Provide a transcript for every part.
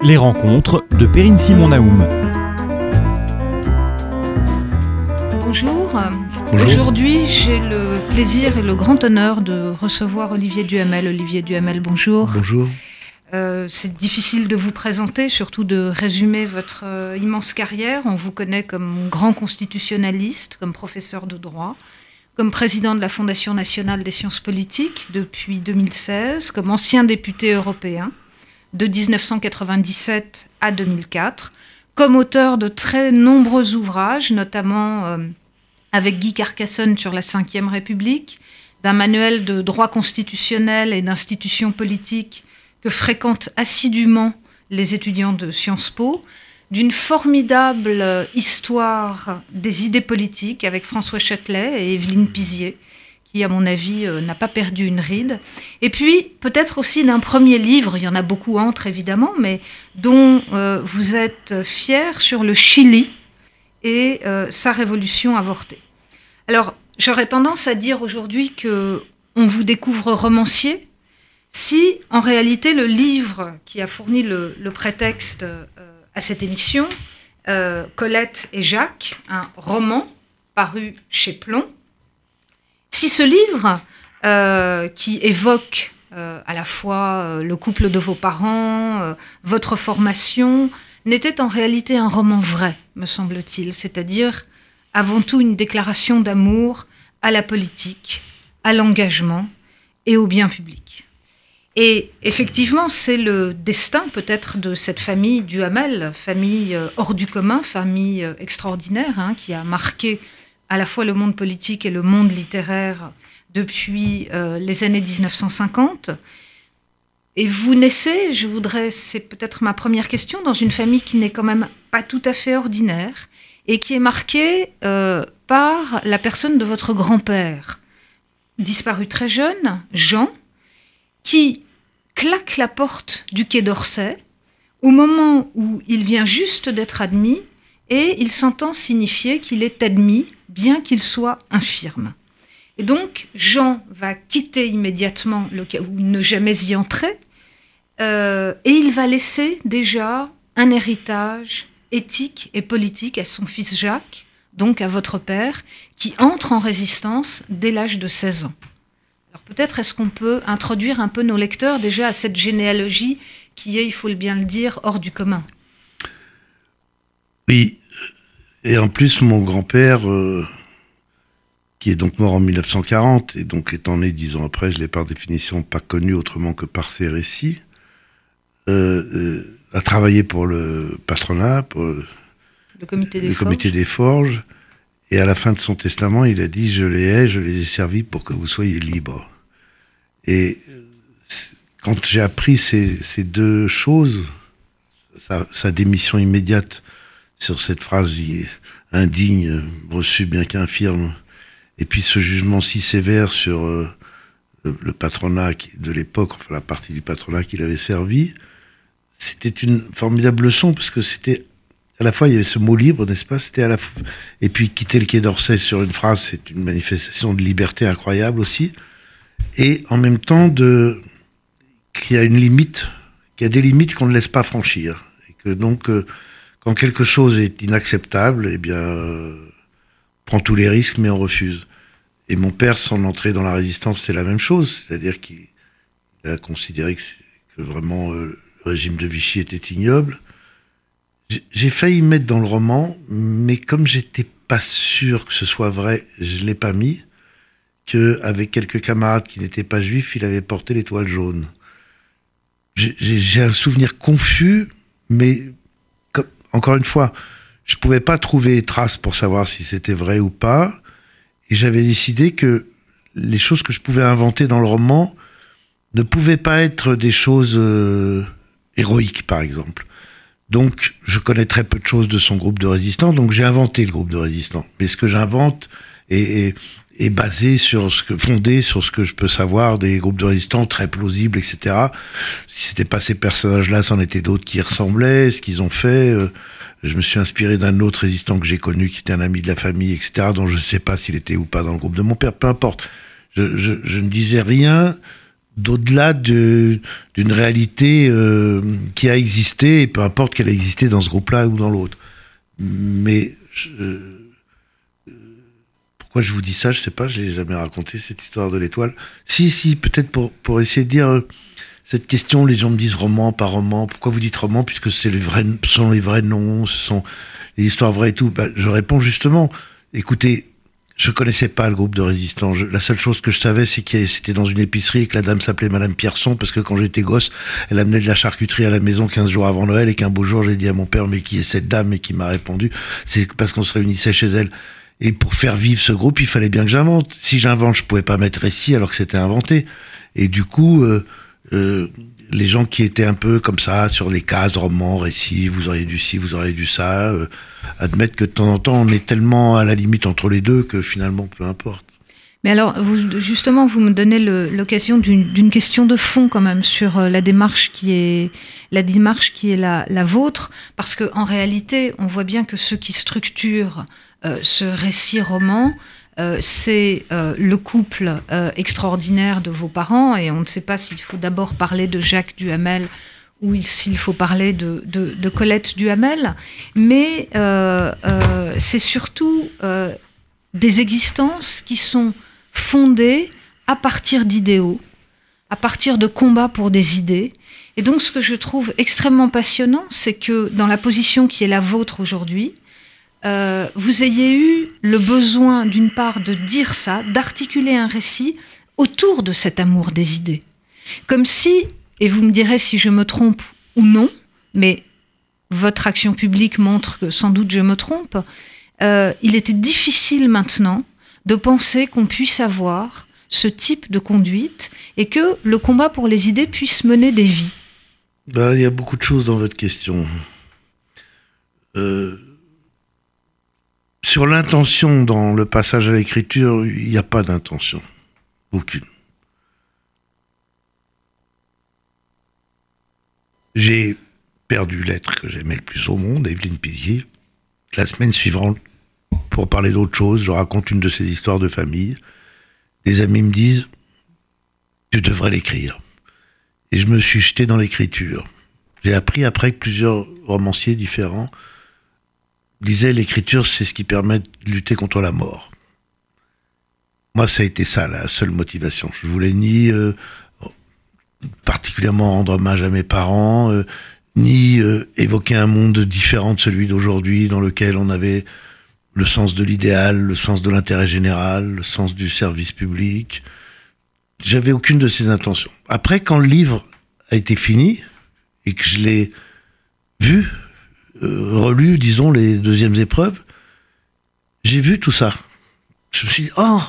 Les rencontres de Perrine Simon Naoum. Bonjour. Aujourd'hui, j'ai le plaisir et le grand honneur de recevoir Olivier Duhamel. Olivier Duhamel, bonjour. Bonjour. Euh, c'est difficile de vous présenter, surtout de résumer votre euh, immense carrière. On vous connaît comme grand constitutionnaliste, comme professeur de droit, comme président de la Fondation nationale des sciences politiques depuis 2016, comme ancien député européen de 1997 à 2004, comme auteur de très nombreux ouvrages, notamment euh, avec Guy Carcassonne sur la Ve République, d'un manuel de droit constitutionnel et d'institutions politiques que fréquentent assidûment les étudiants de Sciences Po, d'une formidable histoire des idées politiques avec François Châtelet et Evelyne Pizier, qui, à mon avis, euh, n'a pas perdu une ride. Et puis, peut-être aussi d'un premier livre, il y en a beaucoup entre, évidemment, mais dont euh, vous êtes fier sur le Chili et euh, sa révolution avortée. Alors, j'aurais tendance à dire aujourd'hui que on vous découvre romancier, si, en réalité, le livre qui a fourni le, prétexte euh, à cette émission, Colette et Jacques, un roman paru chez Plomb, si ce livre, euh, qui évoque à la fois le couple de vos parents, votre formation, n'était en réalité un roman vrai, me semble-t-il, c'est-à-dire avant tout une déclaration d'amour à la politique, à l'engagement et au bien public. Et effectivement, c'est le destin peut-être de cette famille du Hamel, famille euh, hors du commun, famille euh, extraordinaire, hein, qui a marqué à la fois le monde politique et le monde littéraire depuis euh, les années 1950. Et vous naissez, je voudrais, c'est peut-être ma première question, dans une famille qui n'est quand même pas tout à fait ordinaire et qui est marquée par la personne de votre grand-père, disparu très jeune, Jean, qui claque la porte du quai d'Orsay au moment où il vient juste d'être admis et il s'entend signifier qu'il est admis bien qu'il soit infirme. Et donc Jean va quitter immédiatement le cas où ne jamais y entrer euh, et il va laisser déjà un héritage éthique et politique à son fils Jacques, donc à votre père, qui entre en résistance dès l'âge de 16 ans. Alors peut-être est-ce qu'on peut introduire un peu nos lecteurs déjà à cette généalogie qui est, il faut bien le dire, hors du commun? Oui, et en plus mon grand-père, euh, qui est donc mort en 1940, et donc étant né dix ans après, je l'ai par définition pas connu autrement que par ses récits, euh, euh, a travaillé pour le patronat, pour le comité des, le comité des forges et à la fin de son testament, il a dit Je les ai, je les ai servis pour que vous soyez libres. Et quand j'ai appris ces, ces, deux choses, sa, sa, démission immédiate sur cette phrase indigne, reçue bien qu'infirme, et puis ce jugement si sévère sur euh, le, patronat de l'époque, enfin la partie du patronat qu'il avait servi, c'était une formidable leçon parce que c'était à la fois il y avait ce mot libre, n'est-ce pas? C'était à la fois... et puis quitter le Quai d'Orsay sur une phrase, c'est une manifestation de liberté incroyable aussi, et en même temps de qu'il y a une limite, qu'il y a des limites qu'on ne laisse pas franchir, et que donc euh, quand quelque chose est inacceptable, eh bien, euh, on prend tous les risques, mais on refuse. Et mon père, son entrée dans la résistance, c'est la même chose, c'est-à-dire qu'il a considéré que, que vraiment euh, le régime de Vichy était ignoble j'ai failli mettre dans le roman, mais comme j'étais pas sûr que ce soit vrai, je l'ai pas mis. Que avec quelques camarades qui n'étaient pas juifs, il avait porté l'étoile jaune. J'ai un souvenir confus, mais encore une fois, je pouvais pas trouver trace pour savoir si c'était vrai ou pas, et j'avais décidé que les choses que je pouvais inventer dans le roman ne pouvaient pas être des choses euh, héroïques, par exemple. Donc, je connais très peu de choses de son groupe de résistants, donc j'ai inventé le groupe de résistants. Mais ce que j'invente est, est, basé sur ce que, fondé sur ce que je peux savoir des groupes de résistants très plausibles, etc. Si c'était pas ces personnages-là, c'en était d'autres qui ressemblaient, ce qu'ils ont fait. Euh, je me suis inspiré d'un autre résistant que j'ai connu, qui était un ami de la famille, etc., dont je ne sais pas s'il était ou pas dans le groupe de mon père, peu importe. Je, je, je ne disais rien d'au-delà d'une réalité euh, qui a existé, et peu importe qu'elle a existé dans ce groupe-là ou dans l'autre. Mais euh, pourquoi je vous dis ça, je sais pas, je l'ai jamais raconté cette histoire de l'étoile. Si, si, peut-être pour, pour essayer de dire euh, cette question, les gens me disent roman, pas roman. Pourquoi vous dites roman puisque c'est les vrais, ce sont les vrais noms, ce sont les histoires vraies et tout. Ben, je réponds justement, écoutez, je connaissais pas le groupe de résistants. la seule chose que je savais, c'est que c'était dans une épicerie et que la dame s'appelait Madame Pierson parce que quand j'étais gosse, elle amenait de la charcuterie à la maison 15 jours avant Noël et qu'un beau jour, j'ai dit à mon père, mais qui est cette dame? et qui m'a répondu, c'est parce qu'on se réunissait chez elle. Et pour faire vivre ce groupe, il fallait bien que j'invente. Si j'invente, je pouvais pas mettre récit alors que c'était inventé. Et du coup, euh, euh, les gens qui étaient un peu comme ça sur les cases, romans, récits, vous auriez dû ci, vous auriez dû ça, euh, admettre que de temps en temps on est tellement à la limite entre les deux que finalement peu importe. Mais alors, justement, vous me donnez l'occasion d'une question de fond quand même sur euh, la démarche qui est la démarche qui est la, vôtre, parce que en réalité, on voit bien que ce qui structure euh, ce récit roman, euh, c'est euh, le couple euh, extraordinaire de vos parents, et on ne sait pas s'il faut d'abord parler de Jacques Duhamel ou s'il faut parler de, de, Colette Duhamel, mais c'est surtout des existences qui sont fondées à partir d'idéaux, à partir de combats pour des idées. Et donc ce que je trouve extrêmement passionnant, c'est que dans la position qui est la vôtre aujourd'hui, euh, vous ayez eu le besoin, d'une part, de dire ça, d'articuler un récit autour de cet amour des idées. Comme si, et vous me direz si je me trompe ou non, mais votre action publique montre que sans doute je me trompe, euh, il était difficile maintenant de penser qu'on puisse avoir ce type de conduite et que le combat pour les idées puisse mener des vies. Ben, il y a beaucoup de choses dans votre question. Euh, sur l'intention dans le passage à l'écriture, il n'y a pas d'intention. Aucune. J'ai perdu l'être que j'aimais le plus au monde, Evelyne Pizier. La semaine suivante, pour parler d'autre chose, je raconte une de ces histoires de famille. Des amis me disent Tu devrais l'écrire. Et je me suis jeté dans l'écriture. J'ai appris après que plusieurs romanciers différents disait l'écriture, c'est ce qui permet de lutter contre la mort. Moi, ça a été ça, la seule motivation. Je voulais ni euh, particulièrement rendre hommage à mes parents, euh, ni euh, évoquer un monde différent de celui d'aujourd'hui, dans lequel on avait le sens de l'idéal, le sens de l'intérêt général, le sens du service public. J'avais aucune de ces intentions. Après, quand le livre a été fini et que je l'ai vu, relu, disons, les deuxièmes épreuves, j'ai vu tout ça. Je me suis dit, oh,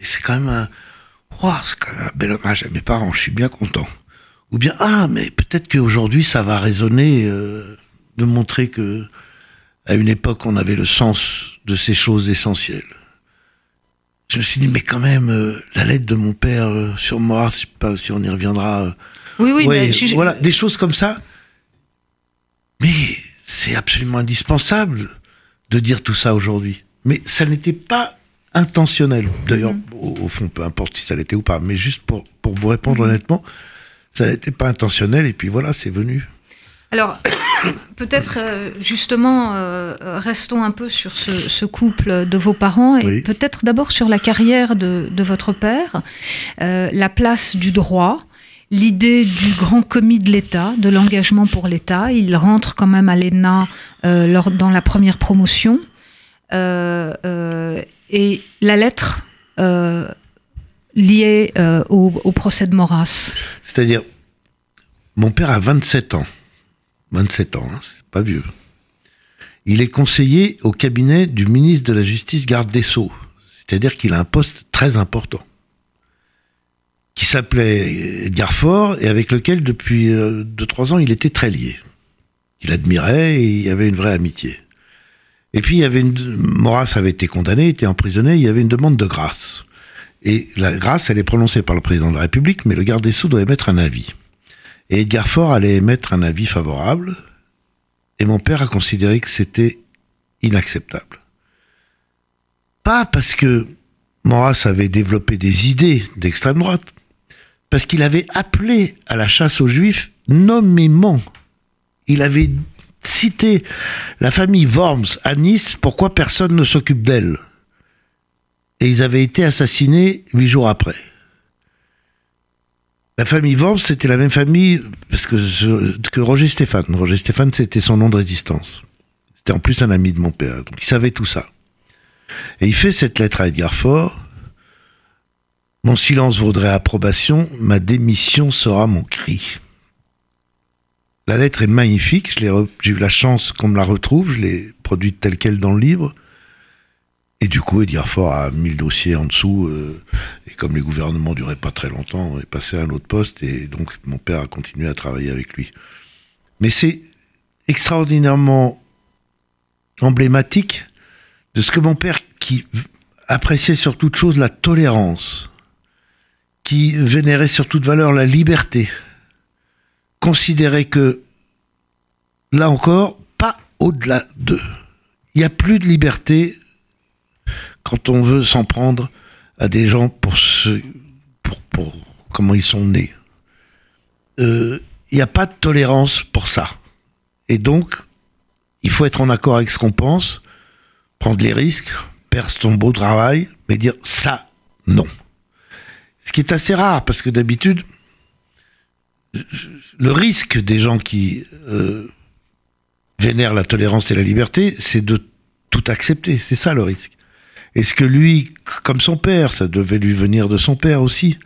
c'est quand même un, oh, c'est quand même un bel hommage à mes parents, je suis bien content. Ou bien, ah, mais peut-être qu'aujourd'hui, ça va résonner euh, de montrer que, à une époque, on avait le sens de ces choses essentielles. Je me suis dit, mais quand même, euh, la lettre de mon père sur moi, je sais pas si on y reviendra. oui, oui, mais voilà, des choses comme ça. Mais c'est absolument indispensable de dire tout ça aujourd'hui. Mais ça n'était pas intentionnel. D'ailleurs, mhm. au, fond, peu importe si ça l'était ou pas, mais juste pour, pour vous répondre mhm. honnêtement, ça n'était pas intentionnel et puis voilà, c'est venu. Alors, peut-être euh, justement, euh, restons un peu sur ce, couple de vos parents et peut-être d'abord sur la carrière de, de votre père, euh, la place du droit l'idée du grand commis de l'État, de l'engagement pour l'État. Il rentre quand même à l'ENA euh, dans la première promotion. Euh, euh, et la lettre liée au, procès de Maurras. C'est-à-dire, mon père a 27 ans. 27 ans, hein, c'est pas vieux. Il est conseiller au cabinet du ministre de la Justice, garde des Sceaux. C'est-à-dire qu'il a un poste très important qui s'appelait Edgar Faure et avec lequel depuis 2-3 euh, ans il était très lié. Il admirait et il avait une vraie amitié. Et puis il y avait une Maurras avait été condamné, était emprisonné, il y avait une demande de grâce. Et la grâce, elle est prononcée par le président de la République, mais le garde des Sceaux doit émettre un avis. Et Edgar Faure allait émettre un avis favorable, et mon père a considéré que c'était inacceptable. Pas parce que Maurras avait développé des idées d'extrême droite, parce qu'il avait appelé à la chasse aux juifs nommément. Il avait cité la famille Worms à Nice, pourquoi personne ne s'occupe d'elle Et ils avaient été assassinés huit jours après. La famille Worms, c'était la même famille parce que, que Roger Stéphane. Roger Stéphane, c'était son nom de résistance. C'était en plus un ami de mon père, donc il savait tout ça. Et il fait cette lettre à Edgar Faure. Mon silence vaudrait approbation, ma démission sera mon cri. La lettre est magnifique, j'ai eu la chance qu'on me la retrouve, je l'ai produite telle qu'elle dans le livre. Et du coup, Edgar Faure a mis le dossier en dessous, euh, et comme les gouvernements duraient pas très longtemps, on est passé à un autre poste, et donc mon père a continué à travailler avec lui. Mais c'est extraordinairement emblématique de ce que mon père, qui appréciait sur toute chose la tolérance, qui vénérait sur toute valeur la liberté, considérer que, là encore, pas au-delà d'eux. Il n'y a plus de liberté quand on veut s'en prendre à des gens pour, ce, pour, comment ils sont nés. Euh, il n'y a pas de tolérance pour ça. Et donc, il faut être en accord avec ce qu'on pense, prendre les risques, perdre son beau travail, mais dire ça, non. Ce qui est assez rare, parce que d'habitude, le risque des gens qui euh, vénèrent la tolérance et la liberté, c'est de tout accepter. C'est ça le risque. Est-ce que lui, comme son père, ça devait lui venir de son père aussi,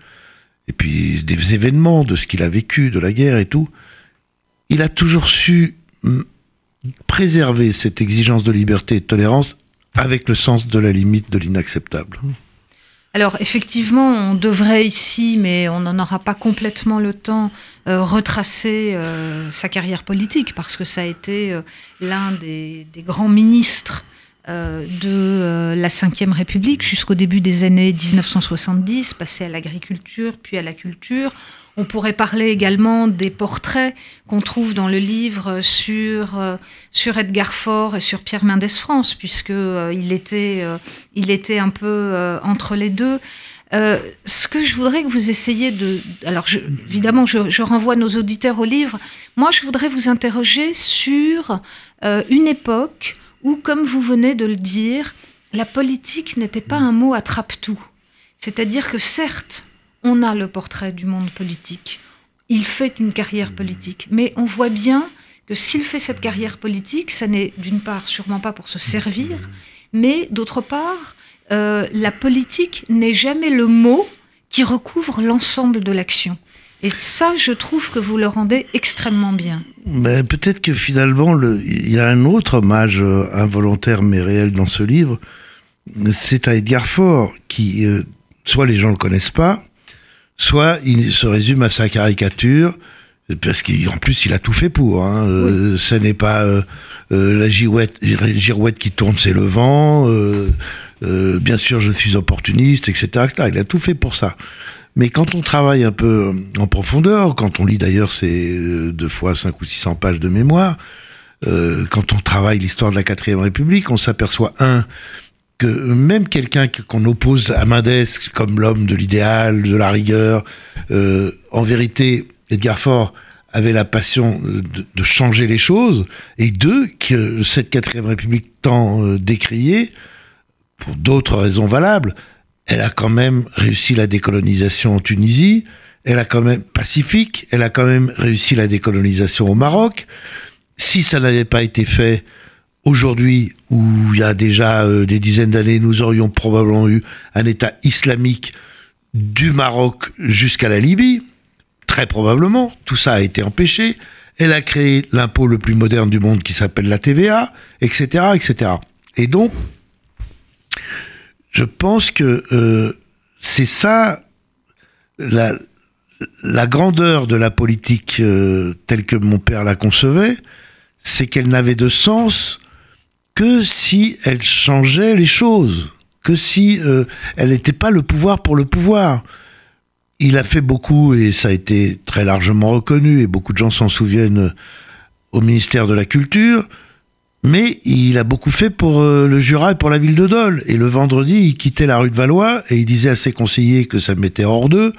et puis des événements, de ce qu'il a vécu, de la guerre et tout, il a toujours su préserver cette exigence de liberté et de tolérance avec le sens de la limite de l'inacceptable. Alors effectivement, on devrait ici, mais on n'en aura pas complètement le temps, euh, retracer euh, sa carrière politique, parce que ça a été euh, l'un des, grands ministres de la Ve République jusqu'au début des années 1970, passé à l'agriculture, puis à la culture. On pourrait parler également des portraits qu'on trouve dans le livre sur, euh, sur Edgar Faure et sur Pierre Mendès France, puisqu'il euh, il, était, euh, était un peu entre les deux. ce que je voudrais que vous essayiez de... Alors, évidemment, je, je, renvoie nos auditeurs au livre. Moi, je voudrais vous interroger sur une époque où, comme vous venez de le dire, la politique n'était pas un mot attrape-tout. C'est-à-dire que certes, on a le portrait du monde politique. Il fait une carrière politique. Mais on voit bien que s'il fait cette carrière politique, ça n'est d'une part sûrement pas pour se servir, mais d'autre part, euh, la politique n'est jamais le mot qui recouvre l'ensemble de l'action. Et ça, je trouve que vous le rendez extrêmement bien. Mais peut-être que finalement, il y a un autre hommage euh, involontaire mais réel dans ce livre. C'est à Edgar Faure, qui, euh, soit les gens ne le connaissent pas, soit il se résume à sa caricature, parce qu'en plus il a tout fait pour. Hein. Euh, ce n'est pas euh, euh, la girouette, girouette, qui tourne, c'est le vent. bien sûr, je suis opportuniste, etc., etc. Il a tout fait pour ça. Mais quand on travaille un peu en profondeur, quand on lit d'ailleurs ces deux fois cinq ou 600 pages de mémoire, quand on travaille l'histoire de la quatrième République, on s'aperçoit un même quelqu'un qu'on oppose à Mendes comme l'homme de l'idéal, de la rigueur, euh, en vérité, Edgar Faure avait la passion de, changer les choses, et deux, que cette quatrième république tant euh, décriée, pour d'autres raisons valables, elle a quand même réussi la décolonisation en Tunisie, elle a quand même pacifique, elle a quand même réussi la décolonisation au Maroc. Si ça n'avait pas été fait, Aujourd'hui, où il y a déjà euh, des dizaines d'années, nous aurions probablement eu un État islamique du Maroc jusqu'à la Libye, très probablement. Tout ça a été empêché. Elle a créé l'impôt le plus moderne du monde qui s'appelle la TVA, etc., etc. Et donc, je pense que euh, c'est ça la, la, grandeur de la politique euh, telle que mon père la concevait, c'est qu'elle n'avait de sens que si elle changeait les choses, que si euh, elle n'était pas le pouvoir pour le pouvoir. Il a fait beaucoup, et ça a été très largement reconnu, et beaucoup de gens s'en souviennent au ministère de la Culture, Mais il a beaucoup fait pour euh, le Jura et pour la ville de Dole. Et le vendredi, il quittait la rue de Valois et il disait à ses conseillers que ça me mettait hors d'eux.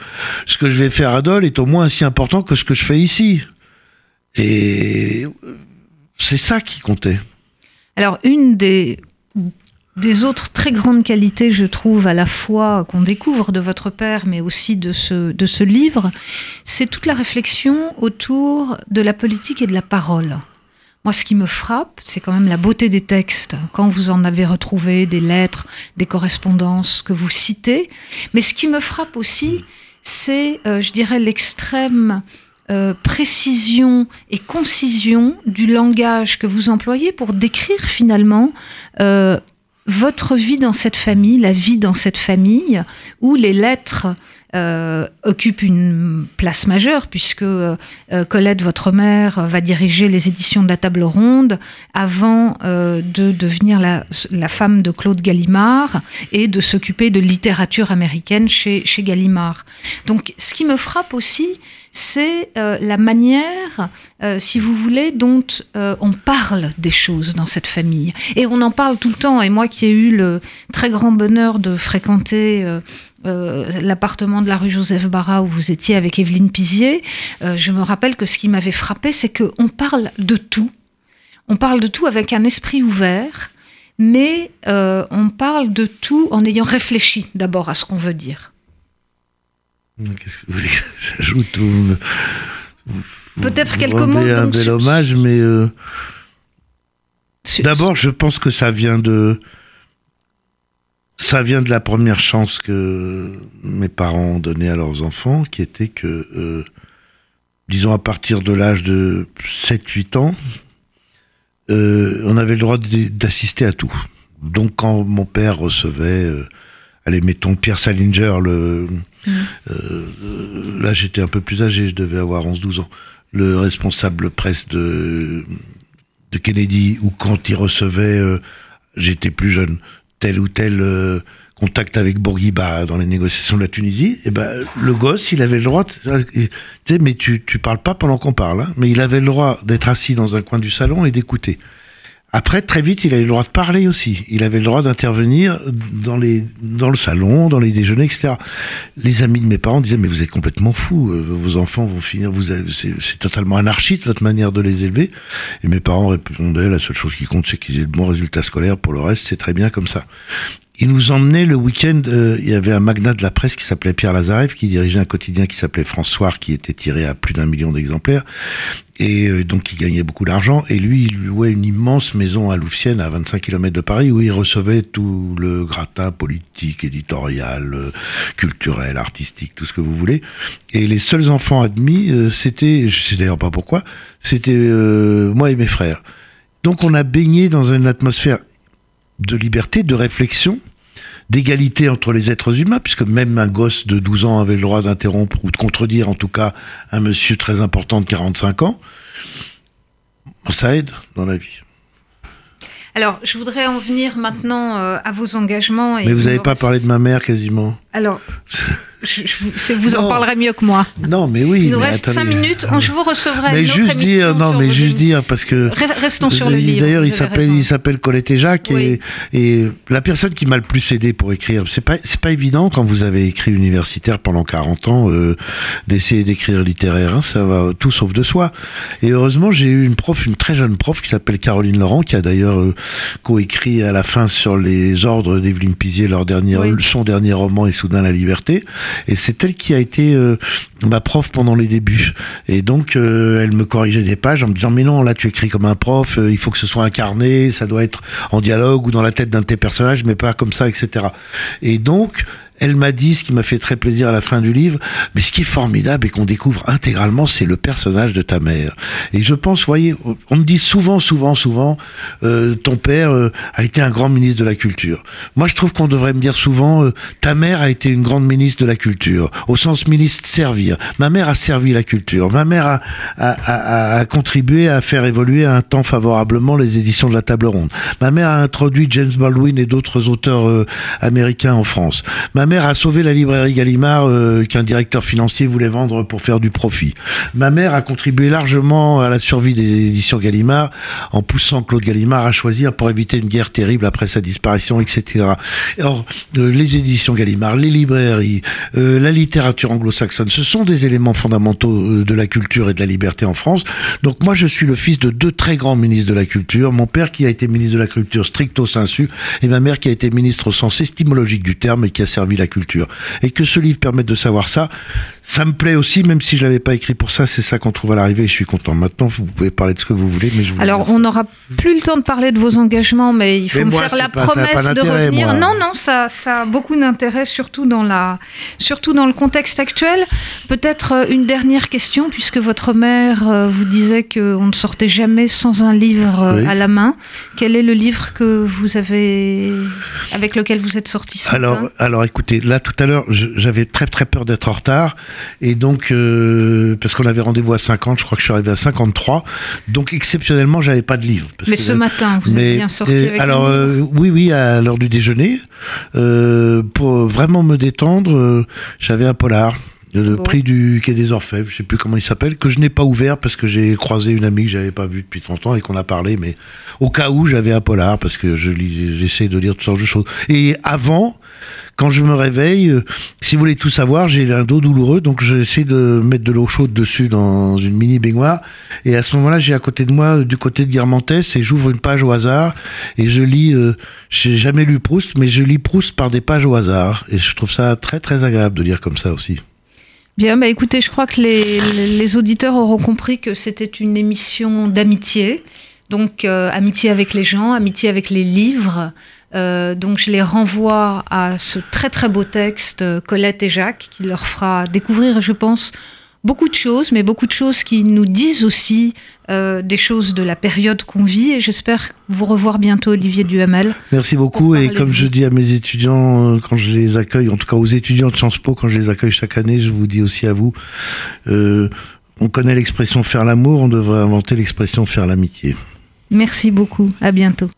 Ce que je vais faire à Dole est au moins aussi important que ce que je fais ici. Et c'est ça qui comptait. Alors, une des, des autres très grandes qualités, je trouve, à la fois qu'on découvre de votre père, mais aussi de ce, de ce livre, c'est toute la réflexion autour de la politique et de la parole. Moi, ce qui me frappe, c'est quand même la beauté des textes, quand vous en avez retrouvé des lettres, des correspondances que vous citez. Mais ce qui me frappe aussi, c'est, euh, je dirais, l'extrême euh, précision et concision du langage que vous employez pour décrire finalement euh, votre vie dans cette famille, la vie dans cette famille, où les lettres euh, occupent une place majeure, puisque Colette, votre mère, va diriger les éditions de la Table Ronde avant de devenir la, la, femme de Claude Gallimard et de s'occuper de littérature américaine chez, chez Gallimard. Donc, ce qui me frappe aussi, c'est euh, la manière, euh, si vous voulez, dont euh, on parle des choses dans cette famille. Et on en parle tout le temps. Et moi qui ai eu le très grand bonheur de fréquenter l'appartement de la rue Joseph Barra où vous étiez avec Evelyne Pizier, je me rappelle que ce qui m'avait frappé, c'est qu'on parle de tout. On parle de tout avec un esprit ouvert, mais on parle de tout en ayant réfléchi d'abord à ce qu'on veut dire. Qu'est-ce que vous voulez que j'ajoute Peut-être quelques mots. un bel hommage, mais euh, d'abord, je pense que ça vient de ça vient de la première chance que mes parents ont donnée à leurs enfants, qui était que, euh, disons à partir de l'âge de 7-8 ans, euh, on avait le droit d'assister à tout. Donc quand mon père recevait allez, mettons Pierre Salinger, le, mm. euh, là j'étais un peu plus âgé, je devais avoir 11-12 ans, le responsable presse de, de Kennedy, ou quand il recevait, euh, j'étais plus jeune, tel ou tel euh, contact avec Bourguiba dans les négociations de la Tunisie, et eh ben le gosse, il avait le droit, tu sais, mais tu, tu parles pas pendant qu'on parle, hein, mais il avait le droit d'être assis dans un coin du salon et d'écouter. Après, très vite, il avait le droit de parler aussi. Il avait le droit d'intervenir dans les, dans le salon, dans les déjeuners, etc. Les amis de mes parents disaient, mais vous êtes complètement fou, euh, vos enfants vont finir, vous c'est totalement anarchiste votre manière de les élever. Et mes parents répondaient, la seule chose qui compte, c'est qu'ils aient de bons résultats scolaires. Pour le reste, c'est très bien comme ça il nous emmenait le week-end. Euh, il y avait un magnat de la presse qui s'appelait Pierre Lazarev, qui dirigeait un quotidien qui s'appelait François, qui était tiré à plus d'un million d'exemplaires, et euh, donc qui gagnait beaucoup d'argent. Et lui, il louait une immense maison à Louvciennes, à 25 km de Paris, où il recevait tout le gratin politique, éditorial, euh, culturel, artistique, tout ce que vous voulez. Et les seuls enfants admis, c'était, je sais d'ailleurs pas pourquoi, c'était moi et mes frères. Donc on a baigné dans une atmosphère de liberté, de réflexion, d'égalité entre les êtres humains, puisque même un gosse de 12 ans avait le droit d'interrompre ou de contredire en tout cas un monsieur très important de 45 ans. Ça aide dans la vie. Alors, je voudrais en venir maintenant euh, à vos engagements. Mais vous n'avez pas parlé de ma mère quasiment. Alors, je, vous en parlerez mieux que moi. Non, mais oui. Il nous reste cinq minutes. je vous recevrai. Mais juste dire, non, mais juste dire parce que. Restons sur le livre. D'ailleurs, il s'appelle, il s'appelle Colette et Jacques et, et, la personne qui m'a le plus aidé pour écrire, c'est pas, c'est pas évident quand vous avez écrit universitaire pendant 40 ans euh, d'essayer d'écrire littéraire. Hein, ça va tout sauf de soi. Et heureusement, j'ai eu une prof, une très jeune prof qui s'appelle Caroline Laurent, qui a d'ailleurs euh, coécrit à la fin sur les ordres d'Evelyne Pizier leur dernier, son dernier roman et soudain la liberté. Et c'est elle qui a été euh, ma prof pendant les débuts. Et donc, euh, elle me corrigeait des pages en me disant, mais non, là, tu écris comme un prof, euh, il faut que ce soit incarné, ça doit être en dialogue ou dans la tête d'un de tes personnages, mais pas comme ça, etc. Et donc, elle m'a dit, ce qui m'a fait très plaisir à la fin du livre, mais ce qui est formidable et qu'on découvre intégralement, c'est le personnage de ta mère. Et je pense, voyez, on me dit souvent, souvent, souvent, euh, ton père euh, a été un grand ministre de la culture. Moi, je trouve qu'on devrait me dire souvent, euh, ta mère a été une grande ministre de la culture, au sens ministre servir. Ma mère a servi la culture. Ma mère a, contribué à faire évoluer un temps favorablement les éditions de la Table Ronde. Ma mère a introduit James Baldwin et d'autres auteurs américains en France. A sauvé la librairie Gallimard euh, qu'un directeur financier voulait vendre pour faire du profit. Ma mère a contribué largement à la survie des éditions Gallimard en poussant Claude Gallimard à choisir pour éviter une guerre terrible après sa disparition, etc. Or, euh, les éditions Gallimard, les librairies, euh, la littérature anglo-saxonne, ce sont des éléments fondamentaux de la culture et de la liberté en France. Donc moi, je suis le fils de deux très grands ministres de la culture. Mon père qui a été ministre de la culture stricto sensu et ma mère qui a été ministre au sens estimologique du terme et qui a servi la culture. Et que ce livre permette de savoir ça, ça me plaît aussi, même si je l'avais pas écrit pour ça, c'est ça qu'on trouve à l'arrivée je suis content. Maintenant, vous pouvez parler de ce que vous voulez, mais je vous Alors, on n'aura plus le temps de parler de vos engagements, mais il faut Mais me moi, faire la pas- promesse de revenir. moi. Non, non, ça, ça a beaucoup d'intérêt, surtout dans la, surtout dans le contexte actuel. Peut-être euh, une dernière question, puisque votre mère euh, vous disait qu'on ne sortait jamais sans un livre euh, Oui. à la main. Quel est le livre que vous avez, avec lequel vous êtes sorti ce Alors, matin? alors écoutez, là tout à l'heure, j'avais très très peur d'être en retard, et donc euh, parce qu'on avait rendez-vous à 50, je crois que je suis arrivé à 53, donc exceptionnellement, j'avais pas de livre. parce Mais que ce matin, vous mais- êtes bien sorti et avec alors euh, oui oui à l'heure du déjeuner. Euh, pour vraiment me détendre j'avais un polar le prix du quai des Orfèvres, je sais plus comment il s'appelle, que je n'ai pas ouvert parce que j'ai croisé une amie que j'avais pas vue depuis 30 ans et qu'on a parlé, mais au cas où j'avais un polar parce que je lis, j'essaie de lire toutes sortes de choses. Et avant, quand je me réveille, euh, si vous voulez tout savoir, j'ai un dos douloureux, donc j'essaie de mettre de l'eau chaude dessus dans une mini baignoire. Et à ce moment-là, j'ai à côté de moi, du côté de Guermantes, et j'ouvre une page au hasard, et je lis, euh, j'ai jamais lu Proust, mais je lis Proust par des pages au hasard. Et je trouve ça très très agréable de lire comme ça aussi. Bien, bah écoutez, je crois que les, les auditeurs auront compris que c'était une émission d'amitié. Donc, euh, amitié avec les gens, amitié avec les livres. Euh, donc, je les renvoie à ce très très beau texte, euh, Colette et Jacques, qui leur fera découvrir, je pense, beaucoup de choses, mais beaucoup de choses qui nous disent aussi euh, des choses de la période qu'on vit. Et j'espère vous revoir bientôt, Olivier Duhamel. Merci beaucoup. Et comme je dis à mes étudiants, euh, quand je les accueille, en tout cas aux étudiants de Sciences Po, quand je les accueille chaque année, je vous dis aussi à vous, euh, on connaît l'expression faire l'amour, on devrait inventer l'expression faire l'amitié. Merci beaucoup. À bientôt.